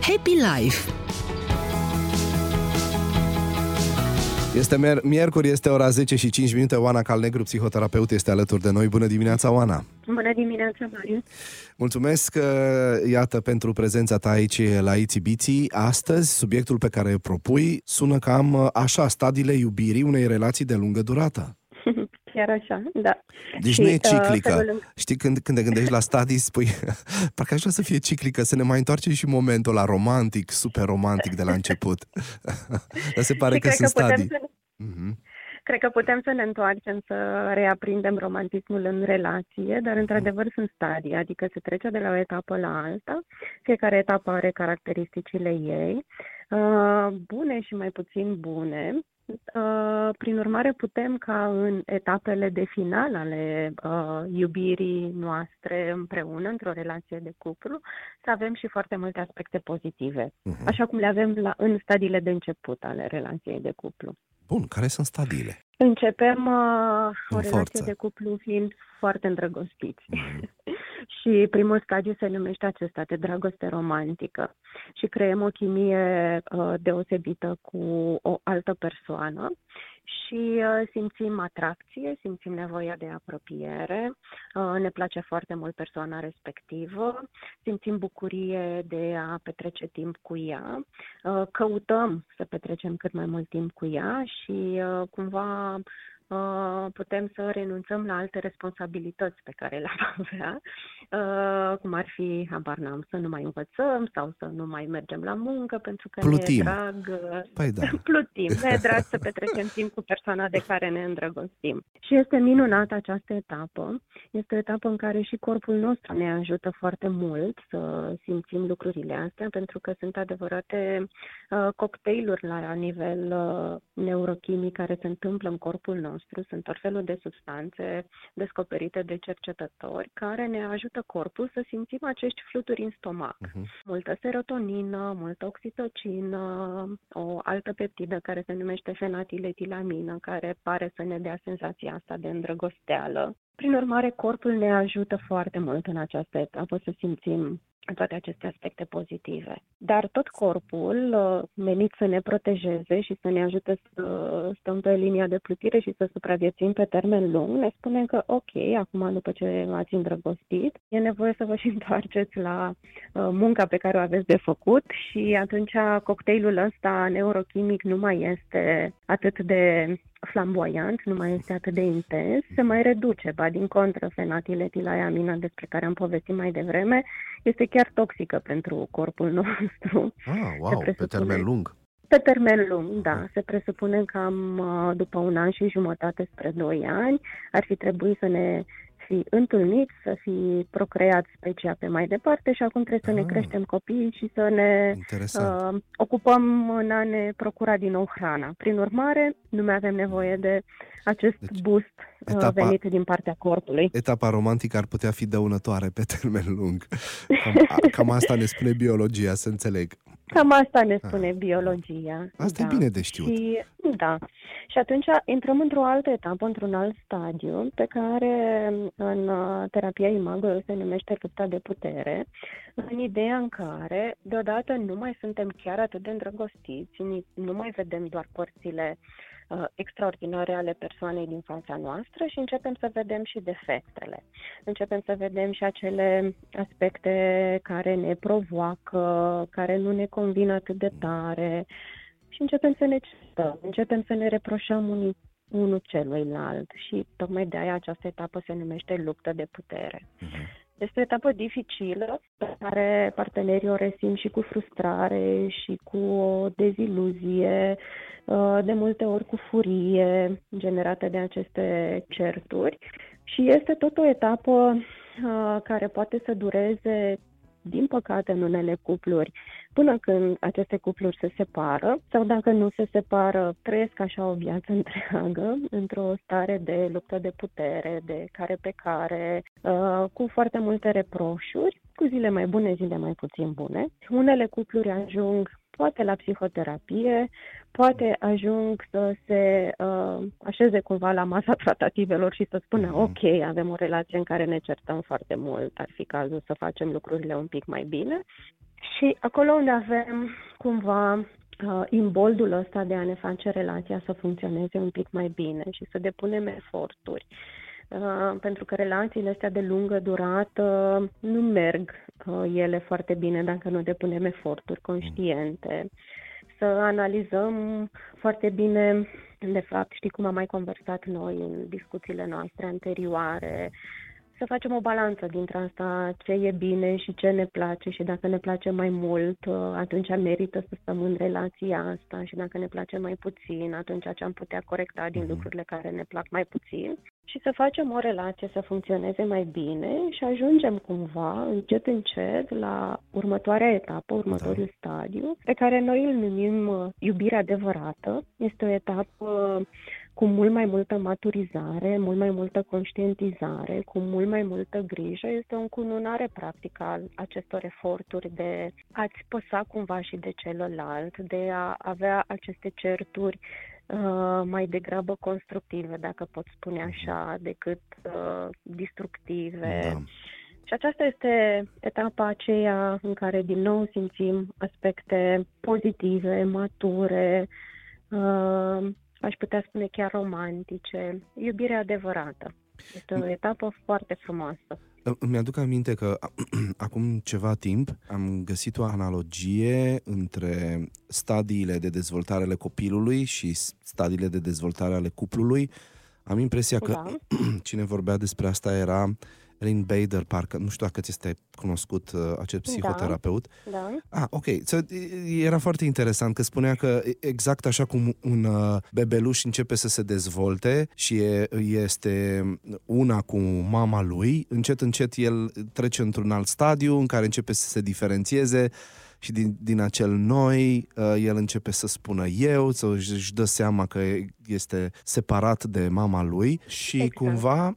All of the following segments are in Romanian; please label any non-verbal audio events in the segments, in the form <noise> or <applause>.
Happy Life Este mier- miercuri, este ora 10 și 5 minute. Oana Calnegru, psihoterapeut, este alături de noi. Bună dimineața, Oana! Bună dimineața, Marius! Mulțumesc, uh, iată, pentru prezența ta aici la Itibiții. Astăzi, subiectul pe care îl propui sună cam uh, așa, stadiile iubirii unei relații de lungă durată. Chiar așa, da. Deci Și, nu e uh, ciclică. felul în- Știi, când, când te gândești la stadii, spui, <laughs> parcă aș vrea să fie ciclică, să ne mai întoarcem și momentul la romantic, super romantic de la început. <laughs> Dar se pare Și că cred sunt că putem stadii. să, Mhm. cred că putem să ne întoarcem, să reaprindem romantismul în relație, dar într-adevăr sunt stadii, adică se trece de la o etapă la alta, fiecare etapă are caracteristicile ei, uh, bune și mai puțin bune. Uh, Prin urmare, putem ca în etapele de final ale uh, iubirii noastre împreună, într-o relație de cuplu, să avem și foarte multe aspecte pozitive, Mhm. așa cum le avem la, în stadiile de început ale relației de cuplu. Bun, care sunt stadiile? Începem uh, o În relație forță. de cuplu fiind foarte îndrăgostiți. Mhm. <laughs> și primul stadiu se numește acesta de dragoste romantică. Și creăm o chimie uh, deosebită cu o altă persoană și uh, simțim atracție, simțim nevoia de apropiere, uh, ne place foarte mult persoana respectivă, simțim bucurie de a petrece timp cu ea, uh, căutăm să petrecem cât mai mult timp cu ea și uh, cumva uh, putem să renunțăm la alte responsabilități pe care le-am <laughs> avea, uh, cum ar fi, habar n-am, să nu mai învățăm sau să nu mai mergem la muncă pentru că Plutim. ne e drag uh, Păi da. <laughs> plutim, ne e drag să petrecem <laughs> timp cu persoana de care ne îndrăgostim. Și este minunată această etapă. Este o etapă în care și corpul nostru ne ajută foarte mult să simțim lucrurile astea, pentru că sunt adevărate uh, cocktailuri la nivel uh, neurochimic care se întâmplă în corpul nostru. Sunt tot felul de substanțe descoperite de cercetători care ne ajută corpul să simțim acești fluturi în stomac Mhm. multă serotonină, multă oxitocină, o altă peptidă care se numește fenatiletilamină, care pare să ne dea senzația asta de îndrăgosteală. Prin urmare, corpul ne ajută foarte mult în această etapă să simțim toate aceste aspecte pozitive. Dar tot corpul, uh, menit să ne protejeze și să ne ajute să stăm pe linia de plutire și să supraviețuim pe termen lung, ne spune că, ok, acum după ce v-ați îndrăgostit, e nevoie să vă și <laughs> întoarceți la uh, munca pe care o aveți de făcut și atunci cocktailul ăsta neurochimic nu mai este atât de flamboyant, nu mai este atât de intens, se mai reduce, ba din contră, fenatiletiliamina despre care am povestit mai devreme, este chiar toxică pentru corpul <laughs> nostru. Ah, wow, pe presupune. termen lung. Pe termen lung, da. Se presupune că am, uh, după un an și jumătate spre doi ani, ar fi trebuit să ne fi întâlniți, să fi procreat specia pe mai departe și acum trebuie să ne Ah. creștem copiii și să ne Interesant. uh, ocupăm în a ne procura din nou hrana. Prin urmare, nu mai avem nevoie de acest Deci, boost uh, etapa- venit din partea corpului. Etapa romantică ar putea fi dăunătoare pe termen lung. <laughs> Cam, a- cam asta ne spune biologia, să înțeleg. Cam asta ne spune biologia. Ah. Asta e da. bine de știut. Și, da. Și atunci intrăm într-o altă etapă, într-un alt stadiu, pe care în uh, terapia Imago se numește lupta de putere, în ideea în care deodată nu mai suntem chiar atât de îndrăgostiți, ni- nu mai vedem doar părțile uh, extraordinare ale persoanei din fața noastră și începem să vedem și defectele. Începem să vedem și acele aspecte care ne provoacă, care nu ne convin atât de tare și începem să ne certăm, începem să ne reproșăm unii unul celuilalt și tocmai de aia această etapă se numește luptă de putere. Mhm. Este o etapă dificilă pe care partenerii o resimt și cu frustrare și cu o deziluzie, uh, de multe ori cu furie generată de aceste certuri. Și este tot o etapă uh, care poate să dureze din păcate, în unele cupluri, până când aceste cupluri se separă sau dacă nu se separă, trăiesc așa o viață <laughs> întreagă, într-o stare de luptă de putere, de care pe care, uh, cu foarte multe reproșuri, cu zile mai bune, zile mai puțin bune. Unele cupluri ajung poate la psihoterapie, poate ajung să se uh, așeze cumva la masa <laughs> tratativelor și să spună, Mhm. ok, avem o relație în care ne certăm foarte mult, ar fi cazul să facem lucrurile un pic mai bine. Și acolo unde avem cumva uh, imboldul ăsta de a ne face relația să funcționeze un pic mai bine și să depunem eforturi. Uh, pentru că relațiile astea de lungă durată nu merg uh, ele foarte bine dacă nu depunem eforturi conștiente. Să analizăm foarte bine, de fapt, știi cum am mai conversat noi în discuțiile noastre anterioare, să facem o balanță dintre asta, ce e bine și ce ne place și dacă ne place mai mult, uh, atunci merită să stăm în relația asta și dacă ne place mai puțin, atunci ce am putea corecta din mhm. lucrurile care ne plac mai puțin și să facem o relație să funcționeze mai bine și ajungem cumva, încet, încet, la următoarea etapă, următorul da. stadiu, pe care noi îl numim uh, iubire adevărată. Este o etapă cu mult mai multă maturizare, mult mai multă conștientizare, cu mult mai multă grijă. Este o încununare practică al acestor eforturi de a-ți păsa cumva și de celălalt, de a avea aceste certuri uh, mai degrabă constructive, dacă pot spune așa, decât uh, destructive. Da. Și aceasta este etapa aceea în care din nou simțim aspecte pozitive, mature, uh, aș putea spune chiar romantice, iubire adevărată. Este o etapă foarte frumoasă. Îmi aduc aminte că <clears throat> acum ceva timp am găsit o analogie între stadiile de dezvoltare ale copilului și stadiile de dezvoltare ale cuplului. Am impresia că da. <clears throat> cine vorbea despre asta era Lynn Bader, parcă, nu știu dacă ți este cunoscut uh, acest da. psihoterapeut. Da. da. Ah, ok. So, era foarte interesant că spunea că exact așa cum un uh, bebeluș începe să se dezvolte și e, este una cu mama lui, încet, încet el trece într-un alt stadiu în care începe să se diferențieze și din, din acel noi uh, el începe să spună eu, să își dă seama că este separat de mama lui și exact. cumva uh,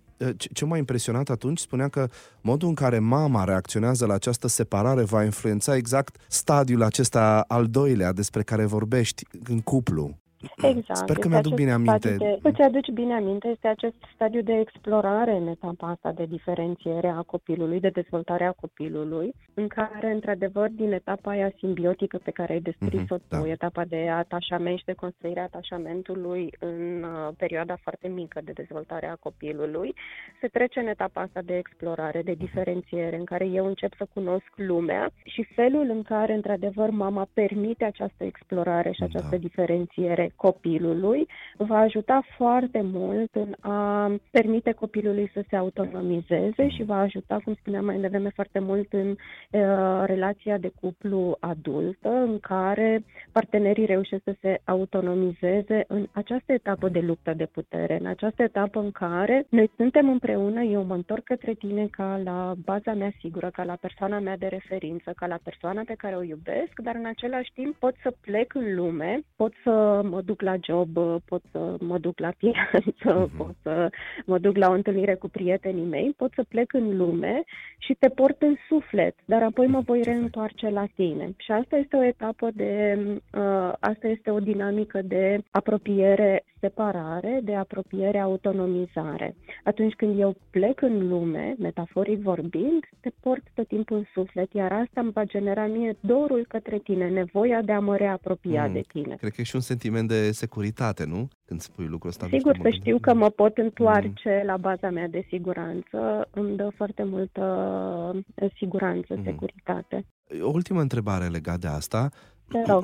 ce m-a impresionat atunci spunea că modul în care mama reacționează la această separare va influența exact stadiul acesta al doilea despre care vorbești în cuplu. Exact. Sper că mi-aduc bine aminte. De, îți aduci bine aminte, este acest stadiu de explorare în etapa asta de diferențiere a copilului, de dezvoltare a copilului, în care, într-adevăr, din etapa aia simbiotică pe care ai descris-o mm-hmm, tu, da. etapa de atașament și de construire a atașamentului în uh, perioada foarte mică de dezvoltare a copilului, se trece în etapa asta de explorare, de diferențiere, în care eu încep să cunosc lumea și felul în care, într-adevăr, mama permite această explorare și această da. diferențiere copilului va ajuta foarte mult în a permite copilului să se autonomizeze și va ajuta, cum spuneam mai devreme, foarte mult în uh, relația de cuplu adultă, în care partenerii reușesc să se autonomizeze în această etapă de luptă de putere, în această etapă în care noi suntem împreună, eu mă întorc către tine ca la baza mea sigură, ca la persoana mea de referință, ca la persoana pe care o iubesc, dar în același timp pot să plec în lume, pot să mă duc la job, pot să mă duc la piață, <laughs> mm-hmm. pot să mă duc la o întâlnire cu prietenii mei, pot să plec în lume și te port în suflet, dar apoi mă voi <laughs> reîntoarce la tine. Și asta este o etapă de, uh, asta este o dinamică de apropiere separare, de apropiere autonomizare. Atunci când eu plec în lume, metaforic vorbind, te port tot timpul în suflet, iar asta îmi va genera mie dorul către tine, nevoia de a mă reapropia mm, de tine. Cred că e și un sentiment de securitate, nu? Când spui lucrul ăsta. Sigur, să știu că mă pot întoarce mm. la baza mea de siguranță, îmi dă foarte multă siguranță, mm. securitate. O ultimă întrebare legată de asta.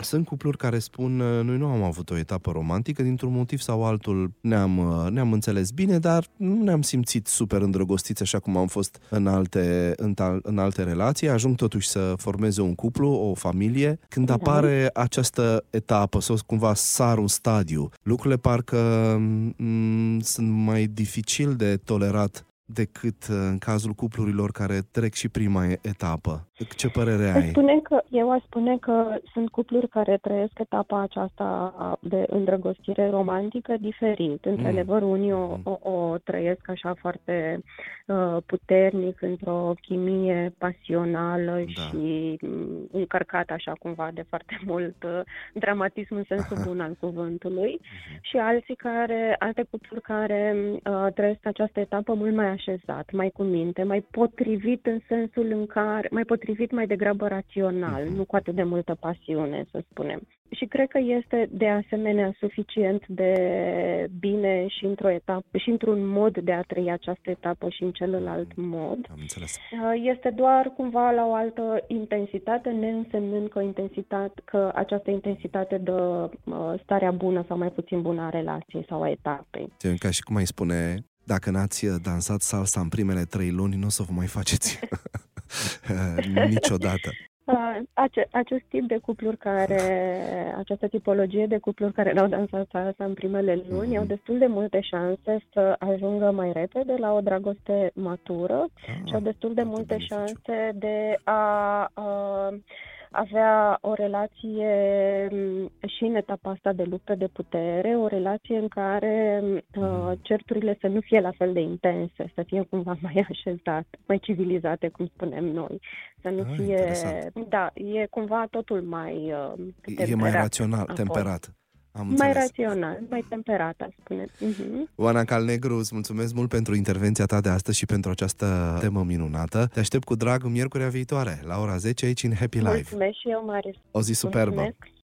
Sunt cupluri care spun, noi nu am avut o etapă romantică, dintr-un motiv sau altul ne-am, ne-am înțeles bine, dar nu ne-am simțit super îndrăgostiți așa cum am fost în alte, în, tal, în alte relații. Ajung totuși să formeze un cuplu, o familie. Când da. apare această etapă sau cumva sar un stadiu, lucrurile parcă m- mm, sunt mai dificil de tolerat decât uh, în cazul cuplurilor care trec și prima etapă. Ce părere ai? Spune că, eu aș spune că sunt cupluri care trăiesc etapa aceasta de îndrăgostire romantică diferit. Mm. Într-adevăr, mm. unii o, mm. o, o trăiesc așa foarte uh, puternic, într-o chimie pasională da. și um, încărcată așa cumva de foarte <laughs> mult uh, dramatism în sensul bun al cuvântului. Mm-hmm. <laughs> Și alții care, alte cupluri care uh, trăiesc această etapă mult mai așezat, mai cu minte, mai potrivit în sensul în care, mai potrivit mai degrabă rațional, uh-huh. nu cu atât de multă pasiune, să spunem. Și cred că este de asemenea suficient de bine și într-o etapă, și într-un mod de a trăi această etapă și în celălalt mod. Am înțeles. Uh, este doar cumva la o altă intensitate, neînsemnând că, intensitate, că această intensitate dă uh, starea bună sau mai puțin bună a relației sau a etapei. Ca și cum ai spune, dacă n-ați dansat salsa în primele trei luni, nu o să vă mai faceți <laughs> niciodată. Ace- acest tip de cupluri care, această tipologie de cupluri care n-au dansat salsa în primele luni, mm-hmm. au destul de multe șanse să ajungă mai repede la o dragoste matură ah, și au destul de multe beneficiu. șanse de a, a avea o relație mm, și în etapa asta de luptă de putere, o relație în care uh, mm. certurile să nu fie la fel de intense, să fie cumva <laughs> mai așezate, mai civilizate, cum spunem noi. Să nu ah, fie... Interesant. Da, e cumva totul mai uh, temperat. E mai rațional, temperat. Am mai rațional, mai temperat, aș spune. Uh-huh. Oana Calnegru, îți mulțumesc mult pentru intervenția ta de astăzi și pentru această temă minunată. Te aștept cu drag miercurea viitoare, la ora 10, aici în Happy Life. Mulțumesc și eu, Marius. O zi superbă! Mulțumesc.